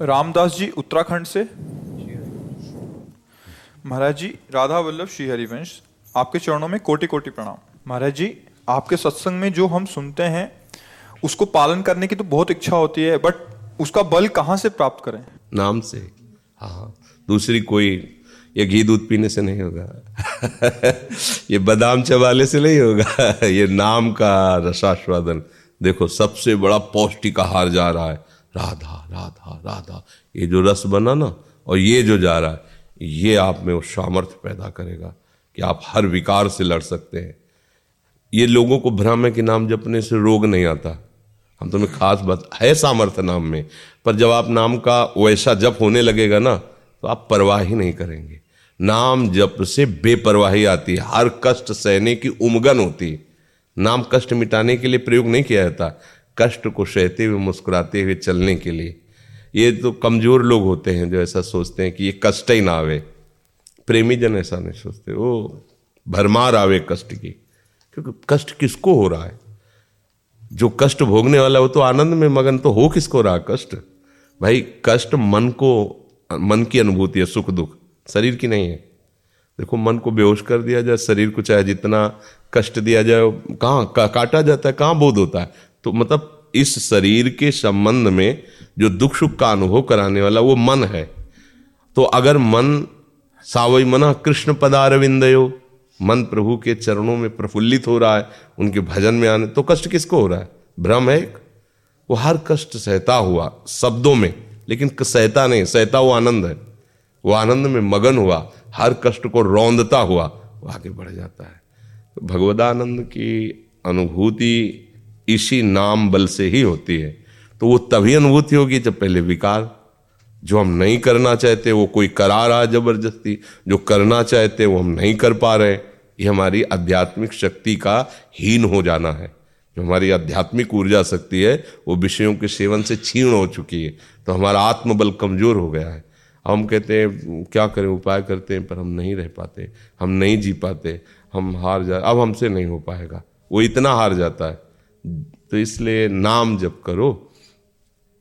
रामदास जी उत्तराखंड से। महाराज जी, राधा वल्लभ श्री हरिवंश, आपके चरणों में कोटि कोटि प्रणाम। महाराज जी, आपके सत्संग में जो हम सुनते हैं, उसको पालन करने की तो बहुत इच्छा होती है बट उसका बल कहाँ से प्राप्त करें? नाम से। हाँ दूसरी कोई, ये घी दूध पीने से नहीं होगा। ये बादाम चबाले से नहीं होगा। ये नाम का रसास्वादन। देखो, सबसे बड़ा पौष्टिक आहार जा रहा है, राधा राधा राधा। ये जो रस बना ना, और ये जो जा रहा है, ये आप में वो सामर्थ्य पैदा करेगा कि आप हर विकार से लड़ सकते हैं। ये लोगों को भ्रम है कि नाम जपने से रोग नहीं आता। हम तुम्हें खास बात, है सामर्थ्य नाम में, पर जब आप नाम का वैसा जप होने लगेगा ना तो आप परवाह ही नहीं करेंगे। नाम जप से बेपरवाही आती है। हर कष्ट सहने की उमगन होती है। नाम कष्ट मिटाने के लिए प्रयोग नहीं किया जाता। कष्ट को सहते हुए, मुस्कुराते हुए चलने के लिए। ये तो कमज़ोर लोग होते हैं जो ऐसा सोचते हैं कि ये कष्ट ही ना आवे। प्रेमी जन ऐसा नहीं सोचते। वो भरमार आवे कष्ट की। क्योंकि कष्ट किसको हो रहा है? जो कष्ट भोगने वाला वो तो आनंद में मगन तो हो किसको रहा कष्ट? भाई कष्ट मन को मन की अनुभूति है सुख दुख। शरीर की नहीं है। देखो मन को बेहोश कर दिया जाए शरीर को चाहे जितना कष्ट दिया जाए कहाँ का, काटा जाता है कहाँ बोध होता है? तो मतलब इस शरीर के संबंध में जो दुख सुख का अनुभव कराने वाला वो मन है। तो अगर मन सावई मना कृष्ण पदारविंदयो मन प्रभु के चरणों में प्रफुल्लित हो रहा है, उनके भजन में आने तो कष्ट किसको हो रहा है? भ्रम है एक। वो हर कष्ट सहता हुआ, शब्दों में, लेकिन सहता नहीं, सहता वो आनंद है। वो आनंद में मगन हुआ, हर कष्ट को रौंदता हुआ, वो आगे बढ़ जाता है। तो भगवदानंद की अनुभूति इसी नाम बल से ही होती है। तो वो तभी अनुभूति होगी जब पहले विकार जो हम नहीं करना चाहते, वो कोई करा रहा ज़बरदस्ती, जो करना चाहते, वो हम नहीं कर पा रहे ये हमारी आध्यात्मिक शक्ति का हीन हो जाना है। जो हमारी आध्यात्मिक ऊर्जा शक्ति है, वो विषयों के सेवन से छीण हो चुकी है। तो हमारा आत्मबल कमज़ोर हो गया है। हम कहते हैं, क्या करें, उपाय करते हैं, पर हम नहीं रह पाते, हम नहीं जी पाते, हम हार जा, अब हमसे नहीं हो पाएगा। वो इतना हार जाता है। तो इसलिए नाम जप करो।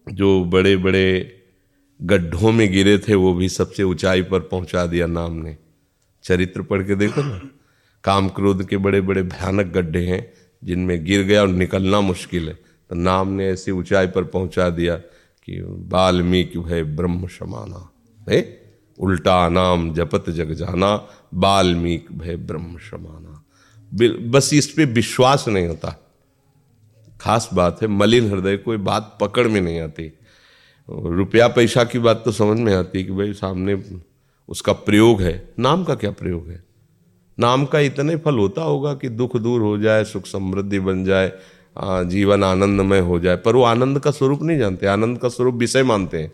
जो बड़े बड़े गड्ढों में गिरे थे, वो भी सबसे ऊंचाई पर पहुँचा दिया नाम ने। चरित्र पढ़ के देखो ना। काम क्रोध के बड़े बड़े भयानक गड्ढे हैं, जिनमें गिर गया और निकलना मुश्किल है। तो नाम ने ऐसी ऊंचाई पर पहुँचा दिया कि बाल्मीकि भय ब्रह्म समाना है? उल्टा नाम जपत जग जाना, बाल्मीक भय ब्रह्म समाना बस इस पे विश्वास नहीं होता। खास बात है, मलिन हृदय कोई बात पकड़ में नहीं आती। रुपया पैसा की बात तो समझ में आती है कि भाई सामने उसका प्रयोग है। नाम का क्या प्रयोग है? नाम का इतने फल होता होगा कि दुख दूर हो जाए, सुख समृद्धि बन जाए जीवन आनंदमय हो जाए। पर वो आनंद का स्वरूप नहीं जानते। आनंद का स्वरूप विषय मानते हैं।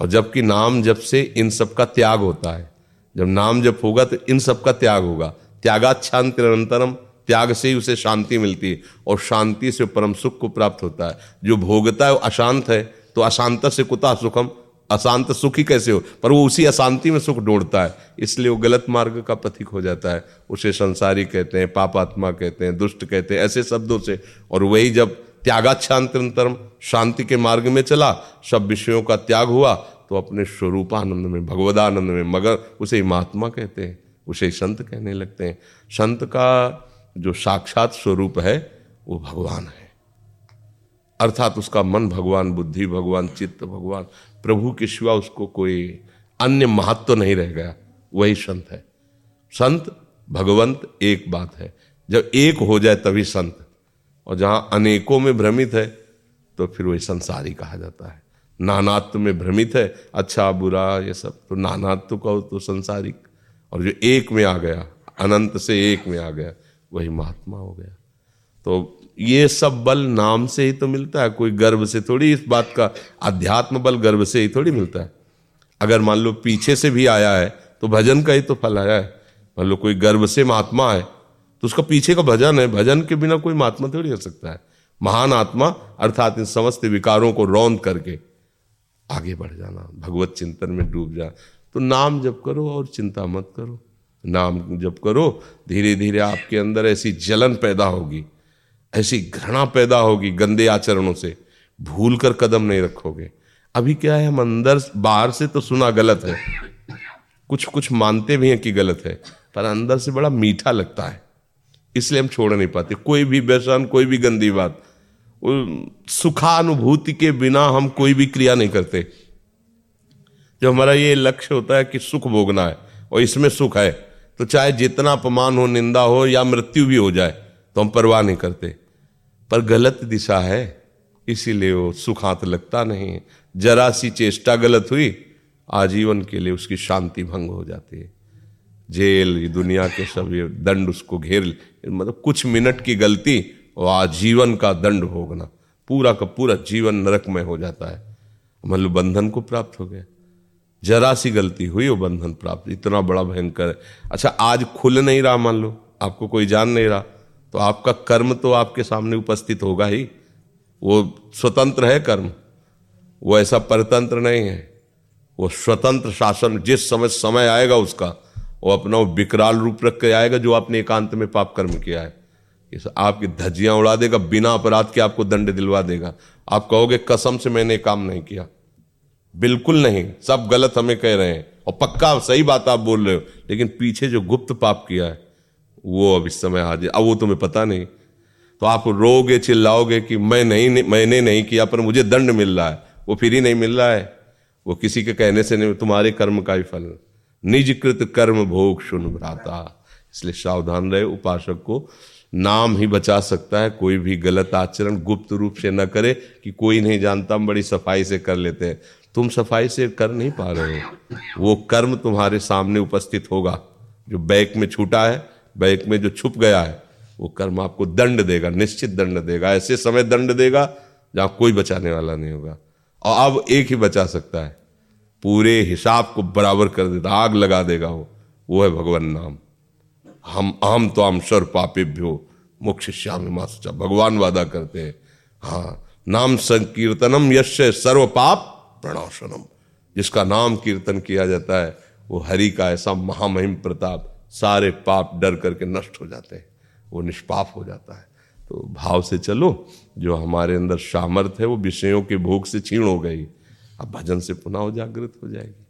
और जबकि नाम जब से इन सब का त्याग होता है, जब नाम जब होगा तो इन सब का त्याग होगा। निरंतरम, त्याग से ही उसे शांति मिलती है। और शांति से परम सुख को प्राप्त होता है। जो भोगता है वो अशांत है। तो अशांत से कुता सुखम? अशांत सुखी कैसे हो? पर वो उसी अशांति में सुख ढूंढता है। इसलिए वो गलत मार्ग का पथिक हो जाता है। उसे संसारी कहते हैं पापात्मा कहते हैं, दुष्ट कहते हैं, ऐसे शब्दों से। और वही जब त्यागाच्छांतरम शांति के मार्ग में चला, सब विषयों का त्याग हुआ तो अपने स्वरूपानंद में, भगवदानंद में, मगर उसे महात्मा कहते हैं, उसे संत कहने लगते हैं। संत का जो साक्षात स्वरूप है, वो भगवान है। अर्थात उसका मन भगवान, बुद्धि भगवान, चित्त भगवान, प्रभु के सिवा उसको कोई अन्य महत्व तो नहीं रह गया। वही संत है। संत, भगवंत एक बात है। जब एक हो जाए तभी संत। और जहाँ अनेकों में भ्रमित है तो फिर वही संसारी कहा जाता है। नानात्व में भ्रमित है अच्छा बुरा, ये सब तो नानात्व कहो तो संसारिक और जो एक में आ गया, अनंत से एक में आ गया, वही महात्मा हो गया। तो ये सब बल नाम से ही तो मिलता है, कोई गर्व से थोड़ी इस बात का अध्यात्म बल गर्व से ही थोड़ी मिलता है। अगर मान लो पीछे से भी आया है तो भजन का ही तो फल आया है। मान लो कोई गर्व से महात्मा है तो उसका पीछे का भजन है, भजन के बिना कोई महात्मा थोड़ी हो सकता है। महान आत्मा, अर्थात इन समस्त विकारों को रौंद करके आगे बढ़ जाना, भगवत चिंतन में डूब जा। तो नाम जप करो और चिंता मत करो। नाम जप करो धीरे धीरे आपके अंदर ऐसी जलन पैदा होगी। ऐसी घृणा पैदा होगी गंदे आचरणों से। भूल कर कदम नहीं रखोगे। अभी क्या है, हम अंदर बाहर से तो सुना गलत है। कुछ कुछ मानते भी हैं कि गलत है, पर अंदर से बड़ा मीठा लगता है। इसलिए हम छोड़ नहीं पाते। कोई भी व्यसन कोई भी गंदी बात सुखानुभूति के बिना हम कोई भी क्रिया नहीं करते। जो हमारा ये लक्ष्य होता है कि सुख भोगना है, और इसमें सुख है तो चाहे जितना अपमान हो, निंदा हो, या मृत्यु भी हो जाए तो हम परवाह नहीं करते। पर गलत दिशा है, इसीलिए वो सुखांत लगता नहीं है। जरा सी चेष्टा गलत हुई, आजीवन के लिए उसकी शांति भंग हो जाती है। जेल दुनिया के सब ये दंड उसको घेर मतलब कुछ मिनट की गलती और आजीवन का दंड भोगना। पूरा का पूरा जीवन नरक में हो जाता है। मतलब बंधन को प्राप्त हो गया। जरा सी गलती हुई, वो बंधन प्राप्त। इतना बड़ा भयंकर। है अच्छा आज खुल नहीं रहा, मान लो। आपको कोई जान नहीं रहा। तो आपका कर्म तो आपके सामने उपस्थित होगा ही। वो स्वतंत्र है कर्म। वो ऐसा परतंत्र नहीं है। वो स्वतंत्र शासन, जिस समय समय आएगा उसका, वो अपना वो विकराल रूप रख के आएगा जो आपने एकांत में पाप कर्म किया है। इस आपकी धज्जियाँ उड़ा देगा, बिना अपराध के आपको दंड दिलवा देगा। आप कहोगे, कसम से मैंने काम नहीं किया। बिल्कुल नहीं। सब गलत हमें कह रहे हैं। और पक्का सही बात आप बोल रहे हो। लेकिन पीछे जो गुप्त पाप किया है वो अब इस समय हाजिर अब वो तुम्हें पता नहीं। तो आप रोगे चिल्लाओगे कि मैं नहीं, मैंने नहीं किया पर मुझे दंड मिल रहा है। वो फिर ही नहीं मिल रहा है। वो किसी के कहने से नहीं तुम्हारे कर्म का ही फल। निजकृत कर्म भोग सुन भ्राता। इसलिए सावधान रहे उपासक को नाम ही बचा सकता है। कोई भी गलत आचरण गुप्त रूप से न करे कि कोई नहीं जानता हम बड़ी सफ़ाई से कर लेते हैं। तुम सफ़ाई से कर नहीं पा रहे हो। वो कर्म तुम्हारे सामने उपस्थित होगा जो बैक में छूटा है। बैक में जो छुप गया है, वो कर्म आपको दंड देगा, निश्चित दंड देगा। ऐसे समय दंड देगा जहाँ कोई बचाने वाला नहीं होगा। और अब एक ही बचा सकता है। पूरे हिसाब को बराबर कर देता, आग लगा देगा वो। वो है भगवान नाम। हम आम तो हम स्वर पापेभ्यो, मोक्ष श्याम मास्टर। भगवान वादा करते हैं। हाँ नाम संकीर्तनम यश सर्व पाप प्रणाशनम। जिसका नाम कीर्तन किया जाता है, वो हरि का ऐसा महामहिम प्रताप। सारे पाप डर करके नष्ट हो जाते हैं वो निष्पाप हो जाता है। तो भाव से चलो जो हमारे अंदर सामर्थ है वो विषयों के भोग से छीण हो गई। अब भजन से पुनः जागृत हो जाएगी।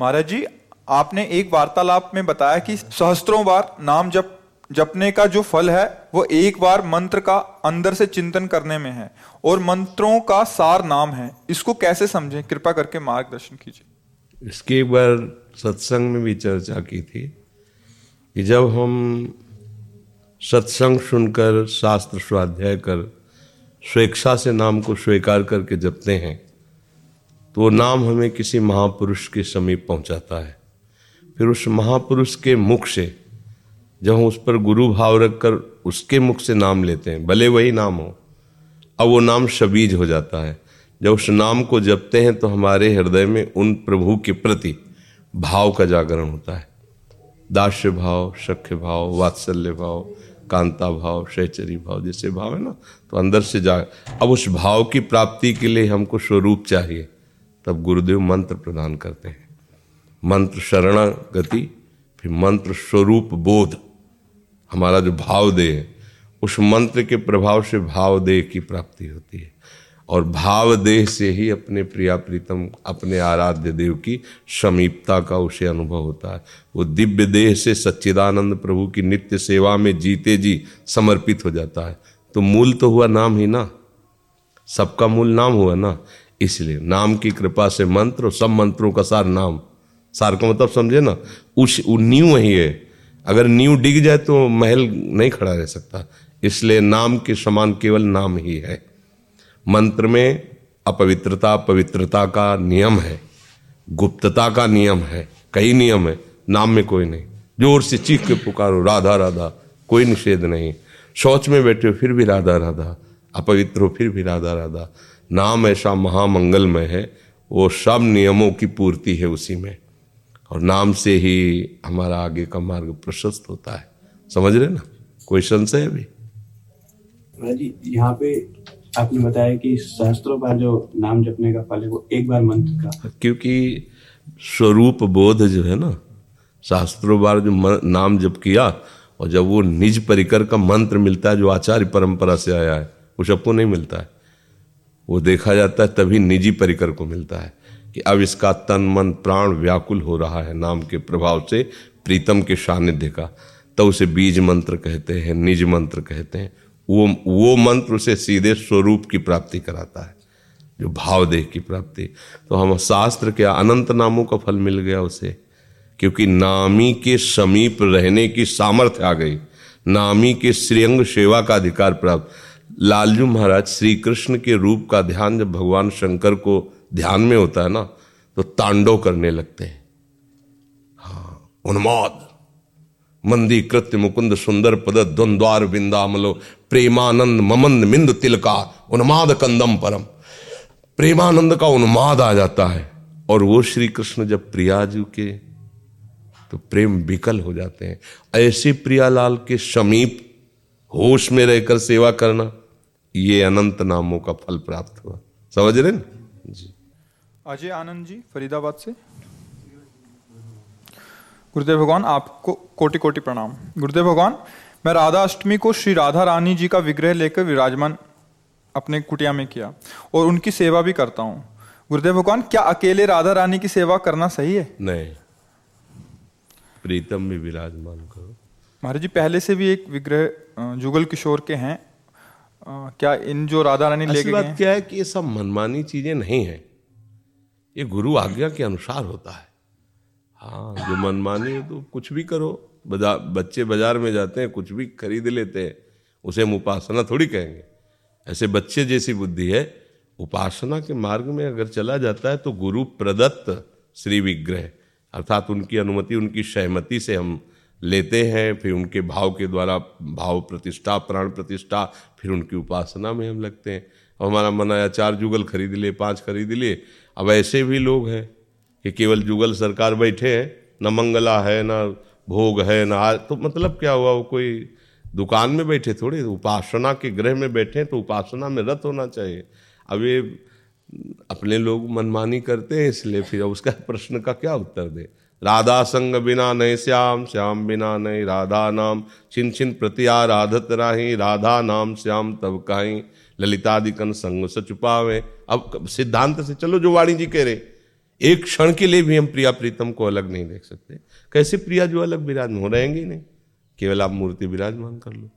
महाराज जी आपने एक वार्तालाप में बताया कि सहस्त्रों बार नाम जप जपने का जो फल है वो एक बार मंत्र का अंदर से चिंतन करने में है और मंत्रों का सार नाम है। इसको कैसे समझें? कृपा करके मार्गदर्शन कीजिए। इसके एक बार सत्संग में भी चर्चा की थी कि जब हम सत्संग सुनकर, शास्त्र स्वाध्याय कर, स्वेच्छा से नाम को स्वीकार करके जपते हैं तो वो नाम हमें किसी महापुरुष के समीप पहुंचाता है। फिर उस महापुरुष के मुख से जब हम उस पर गुरु भाव रखकर उसके मुख से नाम लेते हैं, भले वही नाम हो, अब वो नाम शबीज हो जाता है। जब उस नाम को जपते हैं तो हमारे हृदय में उन प्रभु के प्रति भाव का जागरण होता है। दास्य भाव, सख्य भाव, वात्सल्य भाव, कांता भाव, शैचरी भाव जैसे भाव है ना तो अंदर से जा अब उस भाव की प्राप्ति के लिए हमको स्वरूप चाहिए, तब गुरुदेव मंत्र प्रदान करते हैं। मंत्र शरणागति, फिर मंत्र स्वरूप बोध, हमारा जो भाव दे उस मंत्र के प्रभाव से भाव देह की प्राप्ति होती है। और भाव देह से ही अपने प्रिया प्रीतम, अपने आराध्य देव की समीपता का उसे अनुभव होता है। वो दिव्य देह से सच्चिदानंद प्रभु की नित्य सेवा में जीते जी समर्पित हो जाता है। तो मूल तो हुआ नाम ही ना। सबका मूल नाम हुआ ना। इसलिए नाम की कृपा से मंत्र और सब मंत्रों का सार नाम। सार का मतलब समझे ना? उस न्यू वही है। अगर न्यू डिग जाए तो महल नहीं खड़ा रह सकता। इसलिए नाम के समान केवल नाम ही है। मंत्र में अपवित्रता, पवित्रता का नियम है। गुप्तता का नियम है। कई नियम है। नाम में कोई नहीं। ज़ोर से चीख के पुकारो, राधा राधा। कोई निषेध नहीं। शौच में बैठे हो, फिर भी राधा राधा। अपवित्र हो, फिर भी राधा राधा। नाम ऐसा महामंगलमय है। वो सब नियमों की पूर्ति है उसी में। और नाम से ही हमारा आगे का मार्ग प्रशस्त होता है। समझ रहे ना? कोई संशय अभी? जी, यहाँ पे आपने बताया कि शास्त्रों का जो नाम जपने का फल है, वो एक बार मंत्र का। क्योंकि स्वरूप बोध जो है ना, शास्त्रों बार जो नाम जप किया, और जब वो निज परिकर का मंत्र मिलता है, जो आचार्य परंपरा से आया है, वो सबको नहीं मिलता है। वो देखा जाता है, तभी निजी परिकर को मिलता है कि अब इसका तन, मन, प्राण व्याकुल हो रहा है नाम के प्रभाव से, प्रीतम के सानिध्य का। तो उसे बीज मंत्र कहते हैं, निज मंत्र कहते हैं। वो वो मंत्र उसे सीधे स्वरूप की प्राप्ति कराता है, जो भाव देह की प्राप्ति। तो हम शास्त्र के अनंत नामों का फल मिल गया उसे, क्योंकि नामी के समीप रहने की सामर्थ्य आ गई। नामी के श्रीअंग सेवा का अधिकार प्राप्त। लालजू महाराज श्री कृष्ण के रूप का ध्यान जब भगवान शंकर को ध्यान में होता है ना तो तांडव करने लगते हैं। हाँ उन्माद। मंदी कृत्य मुकुंद सुंदर पद द्वंद्वार बिंदामलो, प्रेमानंद ममंद मिंद तिलका, उन्माद कंदम परम। प्रेमानंद का उन्माद आ जाता है, और वो श्री कृष्ण जब प्रियाजू के तो प्रेम विकल हो जाते हैं। ऐसे प्रियालाल के समीप होश में रहकर सेवा करना, ये अनंत नामों का फल प्राप्त हुआ। समझ रहे ना जी। अजय आनंद जी, फरीदाबाद से। गुरुदेव भगवान आपको कोटि कोटि प्रणाम। गुरुदेव भगवान मैं राधा अष्टमी को श्री राधा रानी जी का विग्रह लेकर विराजमान अपने कुटिया में किया और उनकी सेवा भी करता हूँ। गुरुदेव भगवान क्या अकेले राधा रानी की सेवा करना सही है? नहीं। प्रीतम में विराजमान करो। महाराज जी पहले से भी एक विग्रह जुगल किशोर के हैं। क्या इन जो राधा रानी लेके बात क्या है कि ये सब मनमानी चीज़ें नहीं है। ये गुरु आज्ञा के अनुसार होता है। हाँ। जो मनमानी है तो कुछ भी करो। बजा, बच्चे बाज़ार में जाते हैं कुछ भी खरीद लेते हैं उसे हम उपासना थोड़ी कहेंगे। ऐसे बच्चे जैसी बुद्धि है उपासना के मार्ग में अगर चला जाता है तो गुरु प्रदत्त श्री विग्रह। अर्थात उनकी अनुमति उनकी सहमति से हम लेते हैं फिर उनके भाव के द्वारा भाव प्रतिष्ठा प्राण प्रतिष्ठा फिर उनकी उपासना में हम लगते हैं। अब हमारा मन आया चार जुगल खरीद लिए पाँच खरीद लिए अब ऐसे भी लोग हैं। कि केवल जुगल सरकार बैठे हैं, न मंगला है, न भोग है, न तो मतलब क्या हुआ? वो कोई दुकान में बैठे थोड़ी? उपासना के ग्रह में बैठे तो उपासना में रत होना चाहिए। अब ये अपने लोग मनमानी करते हैं, इसलिए फिर उसका प्रश्न का क्या उत्तर दे? राधा संग बिना नहीं श्याम श्याम बिना नहीं राधा नाम, छिन छिन प्रतिया राधत राही, राधा नाम श्याम तब कहीं, ललितादिकन संग से छुपावे अब सिद्धांत से चलो, जो वाणी जी कह रहे एक क्षण के लिए भी हम प्रिया प्रीतम को अलग नहीं देख सकते। कैसे प्रिया जो अलग विराजमान हो रहेंगे नहीं। केवल आप मूर्ति विराजमान कर लो।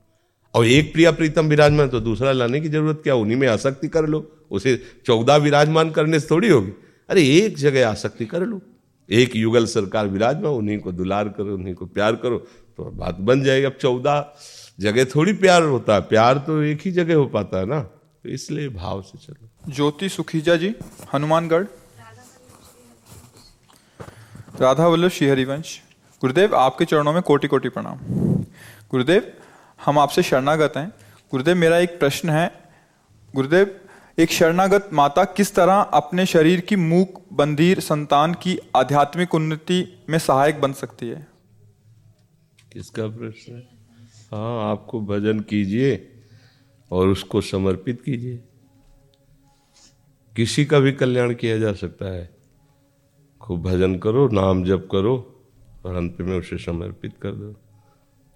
और एक प्रिया प्रीतम विराजमान तो दूसरा लाने की ज़रूरत क्या? उन्हीं में आसक्ति कर लो। उसे चौदह विराजमान करने से थोड़ी होगी। अरे, एक जगह आसक्ति कर लो। एक युगल सरकार विराजमान, उन्हीं को दुलार करो, उन्हीं को प्यार करो तो बात बन जाएगी। अब चौदह जगह थोड़ी प्यार होता है। प्यार तो एक ही जगह हो पाता है ना। तो इसलिए भाव से चलो। ज्योति सुखीजा जी, हनुमानगढ़। राधा वल्लभ श्री हरिवंश गुरुदेव, आपके चरणों में कोटि कोटि प्रणाम। गुरुदेव, हम आपसे शरणागत हैं। गुरुदेव, मेरा एक प्रश्न है। गुरुदेव, एक शरणागत माता किस तरह अपने शरीर की मूक बंधीर संतान की आध्यात्मिक उन्नति में सहायक बन सकती है? किसका प्रश्न है? हाँ आपको भजन कीजिए और उसको समर्पित कीजिए। किसी का भी कल्याण किया जा सकता है। खूब भजन करो, नाम जप करो, और अंत में उसे समर्पित कर दो।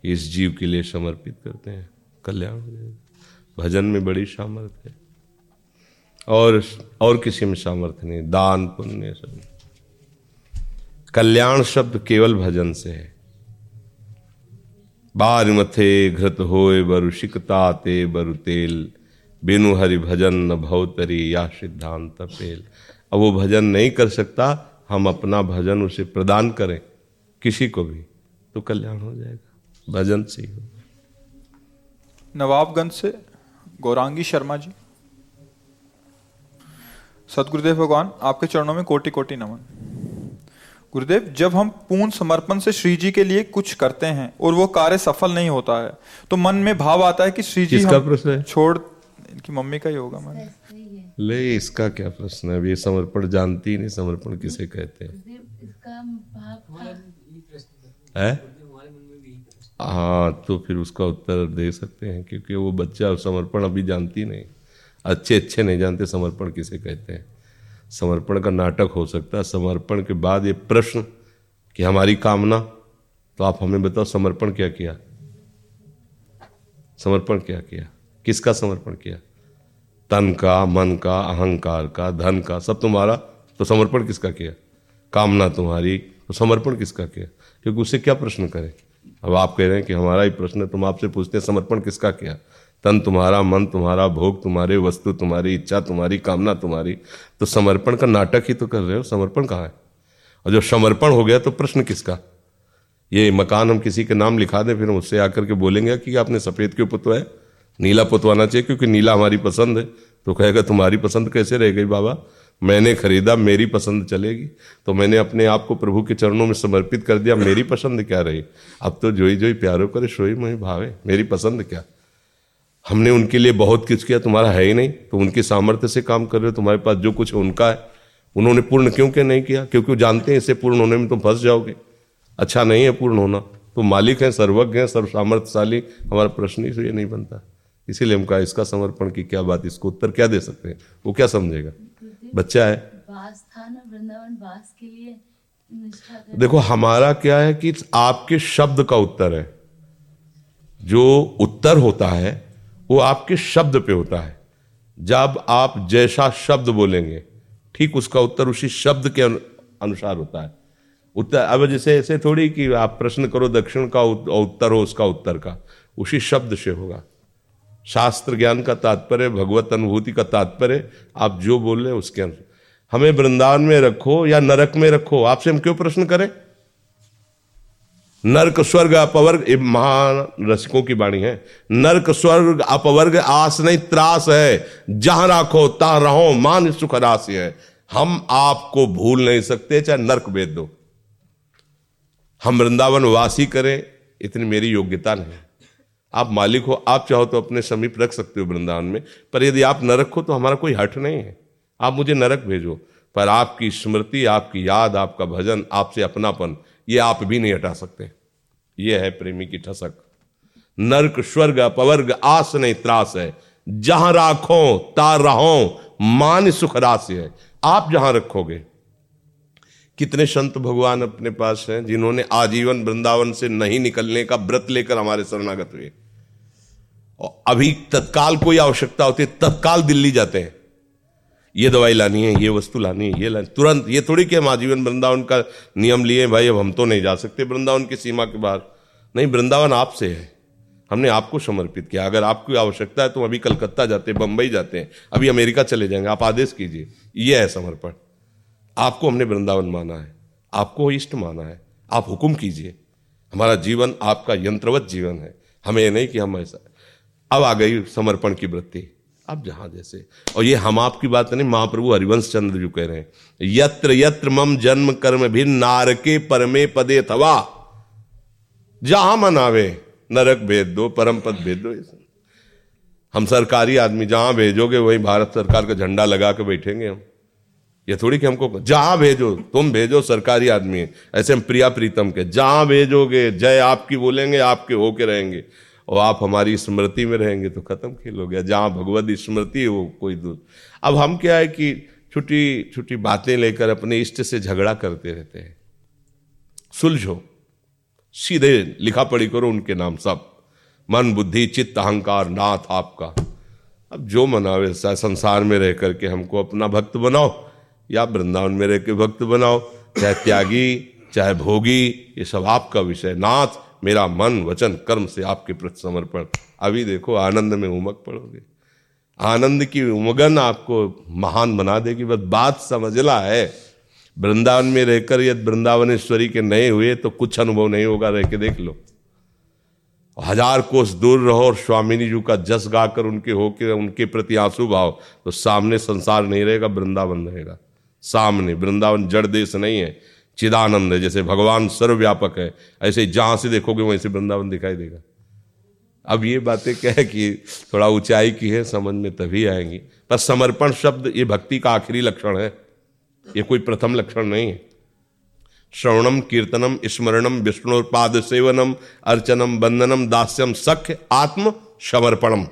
इस जीव के लिए समर्पित करते हैं। कल्याण हो जाएगा। भजन में बड़ी सामर्थ्य है। और और किसी में सामर्थ्य नहीं। दान, पुण्य सब कल्याण शब्द केवल भजन से है। बार मथे घृत होए बरु शिकता ते बरु तेल, बिनु हरि भजन न भवतरी या सिद्धांत पेल। अब वो भजन नहीं कर सकता हम अपना भजन उसे प्रदान करें किसी को भी तो कल्याण हो जाएगा। भजन से ही हो नवाबगंज से गौरांगी शर्मा जी। सदगुरुदेव भगवान आपके चरणों में कोटि कोटि नमन। गुरुदेव जब हम पूर्ण समर्पण से श्री जी के लिए कुछ करते हैं और वो कार्य सफल नहीं होता है तो मन में भाव आता है कि श्री जी हम प्रश्न है? छोड़ इनकी मम्मी का ही होगा मन। ले इसका क्या प्रश्न है? ये समर्पण जानती ही नहीं समर्पण किसे कहते हैं? इसका भाव था। है? हाँ तो फिर उसका उत्तर दे सकते हैं क्योंकि वो बच्चा समर्पण अभी जानती नहीं। अच्छे अच्छे नहीं जानते समर्पण किसे कहते हैं? समर्पण का नाटक हो सकता है। समर्पण के बाद ये प्रश्न कि हमारी कामना तो आप हमें बताओ समर्पण क्या किया? समर्पण क्या किया? किसका समर्पण किया? तन का, मन का, अहंकार का, धन का, सब तुम्हारा तो समर्पण किसका किया? कामना तुम्हारी तो समर्पण किसका किया? क्योंकि उससे क्या प्रश्न करें? अब आप कह रहे हैं कि हमारा ही प्रश्न है, तुम आपसे पूछते हैं, समर्पण किसका किया? तन तुम्हारा, मन तुम्हारा, भोग तुम्हारे, वस्तु तुम्हारी, इच्छा तुम्हारी, कामना तुम्हारी तो समर्पण का नाटक ही तो कर रहे हो, समर्पण कहाँ है? और जब समर्पण हो गया तो प्रश्न किसका? ये मकान हम किसी के नाम लिखा दें, फिर हम उससे आकर के बोलेंगे कि आपने सफ़ेद क्यों पुतवाया नीला पुतवाना चाहिए क्योंकि नीला हमारी पसंद है। तो कहेगा, तुम्हारी पसंद कैसे रह गई बाबा? मैंने खरीदा, मेरी पसंद चलेगी। तो मैंने अपने आप को प्रभु के चरणों में समर्पित कर दिया। मेरी पसंद क्या रही? अब तो जोई जोई प्यारो करे, सोई मोई भावे। मेरी पसंद क्या? हमने उनके लिए बहुत कुछ किया, तुम्हारा है ही नहीं। तो उनके सामर्थ्य से काम कर रहे हो, तुम्हारे पास जो कुछ है उनका है, उन्होंने पूर्ण क्यों क्या नहीं किया? क्योंकि वो जानते हैं, इसे पूर्ण होने में तुम फंस जाओगे। अच्छा नहीं है पूर्ण होना। तो मालिक हैं, सर्वज्ञ हैं सर्व सामर्थ्यशाली हमारा प्रश्न ही तो ये नहीं बनता। इसीलिए हम कहा इसका समर्पण की क्या बात इसको उत्तर क्या दे सकते हैं? वो क्या समझेगा? बच्चा है। देखो हमारा क्या है कि आपके शब्द का उत्तर है। जो उत्तर होता है वो आपके शब्द पे होता है। जब आप जैसा शब्द बोलेंगे ठीक उसका उत्तर उसी शब्द के अनुसार होता है। उत्तर अब जैसे ऐसे थोड़ी कि आप प्रश्न करो दक्षिण का उत्तर हो उसका उत्तर का। उसी शब्द से होगा। शास्त्र ज्ञान का तात्पर्य, भगवत अनुभूति का तात्पर्य, आप जो बोल रहे उसके अनुसार। हमें वृंदावन में रखो या नरक में रखो, आपसे हम क्यों प्रश्न करें? नरक, स्वर्ग, अपवर्ग, ये महान रसिकों की वाणी है। नरक, स्वर्ग, अपवर्ग, आस नहीं, त्रास है। जहाँ राखो ता रहो, मान सुख राशि है। हम आपको भूल नहीं सकते, चाहे नरक भेज दो। हम वृंदावन वासी करें, इतनी मेरी योग्यता नहीं। आप मालिक हो, आप चाहो तो अपने समीप रख सकते हो वृंदावन में, पर यदि आप नरक हो तो हमारा कोई हट नहीं है। आप मुझे नरक भेजो, पर आपकी स्मृति, आपकी याद, आपका भजन, आपसे अपनापन, ये आप भी नहीं हटा सकते। ये है प्रेमी की ठसक। नरक, स्वर्ग, अपवर्ग, आस नहीं, त्रास है। जहाँ राखो, तार रहो, मान सुख रास है। आप जहाँ रखोगे। कितने संत भगवान अपने पास हैं, जिन्होंने आजीवन वृंदावन से नहीं निकलने का व्रत लेकर हमारे शरणागत हुए। और अभी तत्काल कोई आवश्यकता होती है, तत्काल दिल्ली जाते हैं। ये दवाई लानी है, ये वस्तु लानी है, ये लानी तुरंत, ये थोड़ी कि हम आजीवन वृंदावन का नियम लिए भाई, अब हम तो नहीं जा सकते वृंदावन की सीमा के बाहर। नहीं, वृंदावन आपसे है। हमने आपको समर्पित किया। अगर आपको आवश्यकता है तो अभी कलकत्ता जाते हैं, बंबई जाते हैं। अभी अमेरिका चले जाएँगे। आप आदेश कीजिए। ये है समर्पण। आपको हमने वृंदावन माना है। आपको इष्ट माना है। आप हुक्म कीजिए। हमारा जीवन आपका यंत्रवत जीवन है। हमें नहीं कि हम ऐसा अब आ गई समर्पण की वृत्ति। अब जहाँ जैसे। और ये हम आपकी बात नहीं, महाप्रभु हरिवंश चंद्र जी कह रहे हैं, यत्र यत्र मम जन्म कर्म भी नारके परमे पदे थवा जहाँ मन आवे, नरक भेज दो, परम पद भेज दो हम सरकारी आदमी, जहाँ भेजोगे वही भारत सरकार का झंडा लगा के बैठेंगे हम। ये थोड़ी कि हमको, जहाँ भेजो, तुम भेजो, सरकारी आदमी ऐसे हम प्रिया प्रीतम के, जहाँ भेजोगे, जय आपकी बोलेंगे, आपके होके रहेंगे। और आप हमारी स्मृति में रहेंगे तो खत्म खेल हो गया। जहाँ भगवत स्मृति है वो कोई दूर। अब हम क्या है कि छोटी छोटी बातें लेकर अपने इष्ट से झगड़ा करते रहते हैं। सुलझो। सीधे लिखा पढ़ी करो उनके नाम सब। मन, बुद्धि, चित्त, अहंकार, नाथ आपका। अब जो मनावे संसार में रह करके हमको अपना भक्त बनाओ। या वृंदावन में रह के भक्त बनाओ। चाहे त्यागी, चाहे भोगी, ये सब आपका विषय। नाथ मेरा मन, वचन, कर्म से आपके प्रति समर्पण। अभी देखो, आनंद में उमक पड़ोगे। आनंद की उमगन आपको महान बना देगी। बस बात समझला है। वृंदावन में रहकर यदि वृंदावनेश्वरी के नए हुए तो कुछ अनुभव नहीं होगा। रह के देख लो। हज़ार कोस दूर रहो और स्वामिनी जी का जस गाकर उनके होके, उनके प्रति आँसू भाव तो सामने संसार नहीं रहेगा, वृंदावन रहेगा। सामने, वृंदावन जड़ देश नहीं है। चिदानंद है, जैसे भगवान सर्वव्यापक है। ऐसे जहाँ से देखोगे वहीं से वृंदावन दिखाई देगा। अब ये बातें क्या है कि थोड़ा ऊंचाई की है, समझ में तभी आएँगी। पर समर्पण शब्द, ये भक्ति का आखिरी लक्षण है। ये कोई प्रथम लक्षण नहीं है। श्रवणम, कीर्तनम, स्मरणम, विष्णुपाद सेवनम, अर्चनम, बंदनम, दास्यम, सख्य, आत्म समर्पणम।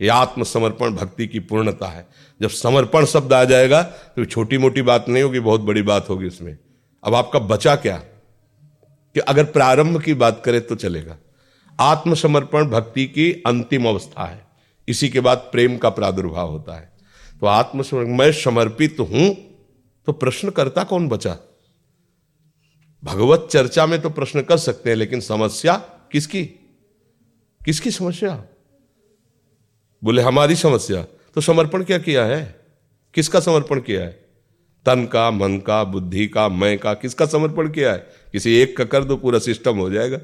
ये आत्मसमर्पण भक्ति की पूर्णता है। जब समर्पण शब्द आ जाएगा तो छोटी मोटी बात नहीं होगी, बहुत बड़ी बात होगी उसमें अब आपका बचा क्या? कि अगर प्रारंभ की बात करें तो चलेगा। आत्मसमर्पण भक्ति की अंतिम अवस्था है। इसी के बाद प्रेम का प्रादुर्भाव होता है। तो आत्मसमर्पण, मैं समर्पित हूँ तो प्रश्न करता कौन बचा? भगवत चर्चा में तो प्रश्न कर सकते हैं, लेकिन समस्या किसकी? किसकी समस्या? बोले, हमारी समस्या। तो समर्पण क्या किया है? किसका समर्पण किया है? तन का, मन का, बुद्धि का, मैं का, किसका समर्पण किया है? किसी एक का कर दो, पूरा सिस्टम हो जाएगा।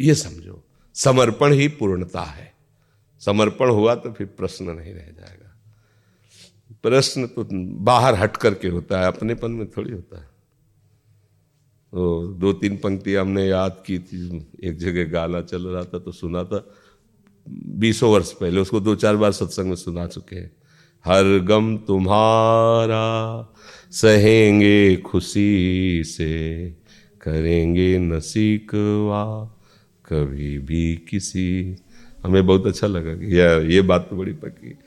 ये समझो, समर्पण ही पूर्णता है। समर्पण हुआ तो फिर प्रश्न नहीं रह जाएगा। प्रश्न तो बाहर हट करके होता है, अपनेपन में थोड़ी होता है। तो दो तीन पंक्ति हमने याद की थी, एक जगह गाना चल रहा था तो सुना था, बीसों वर्ष पहले, उसको दो चार बार सत्संग में सुना चुके हैं। हर गम तुम्हारा, सहेंगे खुशी से, करेंगे नसीकवा कभी भी किसी। हमें बहुत अच्छा लगा कि यार ये बात तो बड़ी पक्की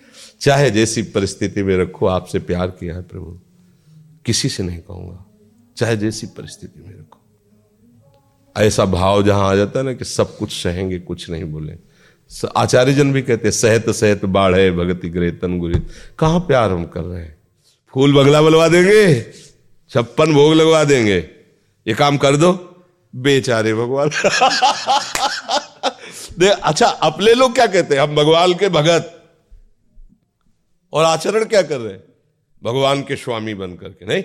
चाहे जैसी परिस्थिति में रखो, आपसे प्यार किया है प्रभु। किसी से नहीं कहूँगा। चाहे जैसी परिस्थिति में रखो। ऐसा भाव जहाँ आ जाता है ना कि सब कुछ सहेंगे, कुछ नहीं बोले। आचार्य जन भी कहते हैं, सहत सहत बाढ़ है, भगति ग्रे तन गुरी। कहाँ प्यार हम कर रहे हैं? फूल बंगला बनवा देंगे, छप्पन भोग लगवा देंगे। ये काम कर दो, बेचारे भगवान। दे अच्छा अपने लोग क्या कहते हैं? हम भगवान के भगत। और आचरण क्या कर रहे हैं? भगवान के स्वामी बन करके, नहीं?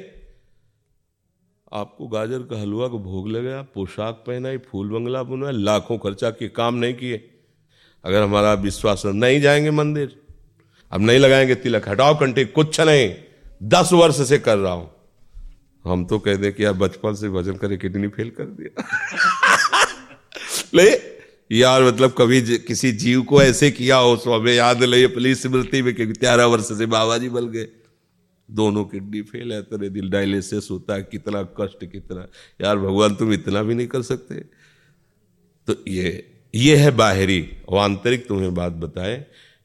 आपको गाजर का हलवा को भोग लगाया पोशाक पहनाई, फूल बंगला बनवाया लाखों खर्चा के काम नहीं किए। अगर हमारा विश्वास नहीं जाएँगे मंदिर अब नहीं लगाएँगे तिलक हटाओ कंटे कुछ नहीं दस वर्ष से कर रहा हूँ। हम तो कह दे कि यार बचपन से भजन करे किडनी फेल कर दिया। ले यार मतलब कभी ज, किसी जीव को ऐसे किया हो सो हमें याद ले पुलिस स्मृति में क्योंकि तेरह वर्ष से बाबा जी बल गए। दोनों किडनी फेल है तेरे दिल डायलिसिस होता है कितना कष्ट कितना। यार भगवान तुम इतना भी नहीं कर सकते। तो ये ये है बाहरी। और आंतरिक तुम्हें बात बताए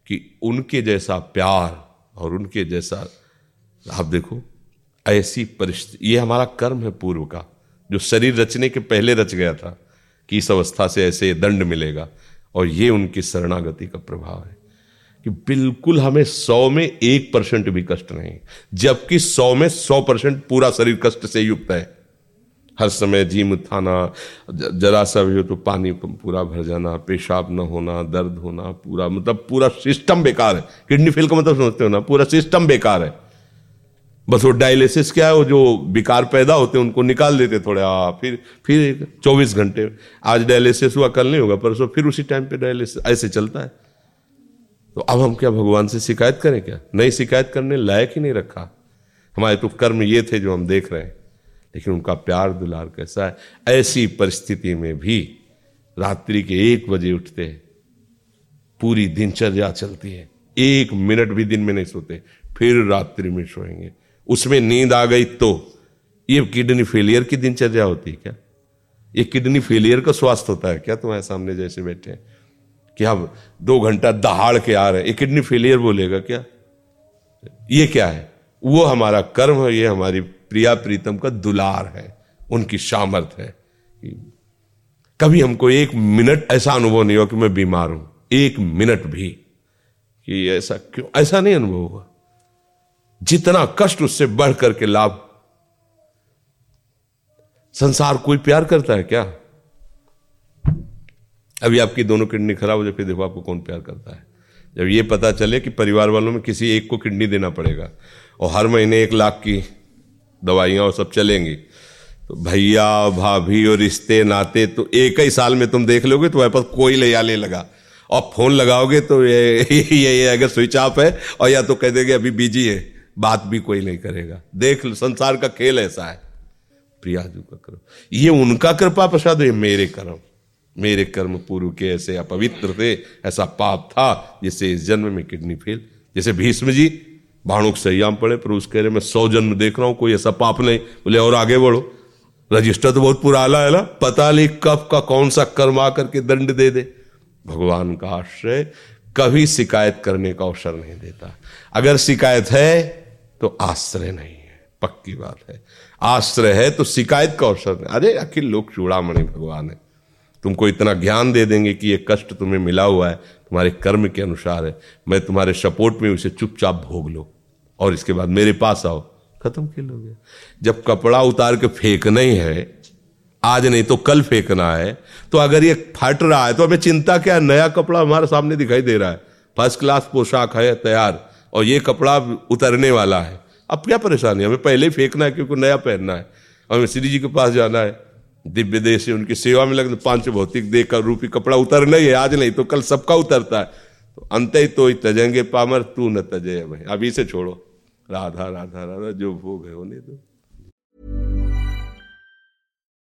कि उनके जैसा प्यार और उनके जैसा, आप देखो, ऐसी परिस्थिति, ये हमारा कर्म है पूर्व का, जो शरीर रचने के पहले रच गया था कि इस अवस्था से ऐसे दंड मिलेगा, और ये उनकी शरणागति का प्रभाव है। कि बिल्कुल हमें सौ में एक परसेंट भी कष्ट नहीं, जबकि सौ में सौ परसेंट पूरा शरीर कष्ट से युक्त है। हर समय जीम उठाना जरा सा भी हो तो पानी पूरा भर जाना, पेशाब न होना, दर्द होना, पूरा मतलब पूरा सिस्टम बेकार है। किडनी फेल का मतलब समझते हो ना, पूरा सिस्टम बेकार है। बस वो डायलिसिस क्या है, वो जो विकार पैदा होते हैं, उनको निकाल देते थोड़े आ फिर फिर चौबीस घंटे। आज डायलिसिस हुआ, कल नहीं होगा, परसों फिर उसी टाइम पे डायलिसिस ऐसे चलता है। तो अब हम क्या भगवान से शिकायत करें क्या? नहीं शिकायत करने लायक ही नहीं रखा। हमारे तो कर्म ये थे जो हम देख रहे हैं। लेकिन उनका प्यार दुलार कैसा है? ऐसी परिस्थिति में भी रात्रि के एक बजे उठते हैं। पूरी दिनचर्या चलती है। एक मिनट भी दिन में नहीं सोते। फिर रात्रि में सोएँगे। उसमें नींद आ गई तो ये किडनी फेलियर की दिनचर्या होती है क्या? ये किडनी फेलियर का स्वास्थ्य होता है क्या? तुम्हारे सामने जैसे बैठे हैं। कि हम दो घंटा दहाड़ के आ रहे हैं। ये किडनी फेलियर बोलेगा क्या? ये क्या है? वो हमारा कर्म है, ये हमारी प्रिया प्रीतम का दुलार है, उनकी सामर्थ है। कभी हमको एक मिनट ऐसा अनुभव नहीं हुआ कि मैं बीमार हूँ। एक मिनट भी कि ऐसा क्यों? ऐसा नहीं अनुभव हुआ। जितना कष्ट उससे बढ़ करके लाभ। संसार कोई प्यार करता है क्या? अभी आपकी दोनों किडनी खराब हो जाए, फिर देखो आपको कौन प्यार करता है। जब ये पता चले कि परिवार वालों में किसी एक को किडनी देना पड़ेगा, और हर महीने एक लाख की दवाइयाँ और सब चलेंगी। तो भैया भाभी और रिश्ते नाते तो एक ही साल में तुम देख लोगे तो पास कोई ले आने लगा। और फ़ोन लगाओगे तो ये ये, ये अगर स्विच ऑफ़ है और या तो कह देंगे अभी बिज़ी है बात भी कोई नहीं करेगा। देख लो संसार का खेल ऐसा है। प्रिया प्रियाजू का कर्म। ये उनका कृपा प्रसाद ये मेरे कर्म। मेरे कर्म पूर्व के ऐसे अपवित्र थे ऐसा पाप था जिससे इस जन्म में किडनी फेल। जैसे भीष्म जी भाणुक संयाम पड़े, पर उस कह रहे मैं सौ जन्म देख रहा हूँ, कोई ऐसा पाप नहीं। बोले, और आगे बढ़ो। रजिस्टर तो बहुत पुराना है ना? पता नहीं कब का कौन सा कर्म आकर के दंड दे दे। भगवान का आश्रय कभी शिकायत करने का अवसर नहीं देता। अगर शिकायत है तो आश्रय नहीं है। पक्की बात है। आश्रय है तो शिकायत का अवसर नहीं। अरे, अखिल लोग चूड़ामणि भगवान है। तुमको इतना ज्ञान दे देंगे कि ये कष्ट तुम्हें मिला हुआ है, तुम्हारे कर्म के अनुसार है। मैं तुम्हारे सपोर्ट में उसे चुपचाप भोग लो। और इसके बाद मेरे पास आओ। खत्म खेल हो गया जब कपड़ा उतार के फेंकना ही है, आज नहीं तो कल फेंकना है तो अगर ये फट रहा है तो हमें चिंता क्या नया कपड़ा हमारे सामने दिखाई दे रहा है। फ़र्स्ट क्लास पोशाक है, तैयार। और ये कपड़ा उतरने वाला है। अब क्या परेशानी हमें पहले ही फेंकना है, क्योंकि नया पहनना है। हमें श्री जी के पास जाना है। दिव्य देश उनकी सेवा में लगने, पाँच भौतिक का रूपी कपड़ा उतरना ही है। आज नहीं तो कल सबका उतरता है। तो अंत ही तो तजेंगे पामर, तू न तजे भाई अभी से छोड़ो। राधा राधा राधा जो भोग है होने दो।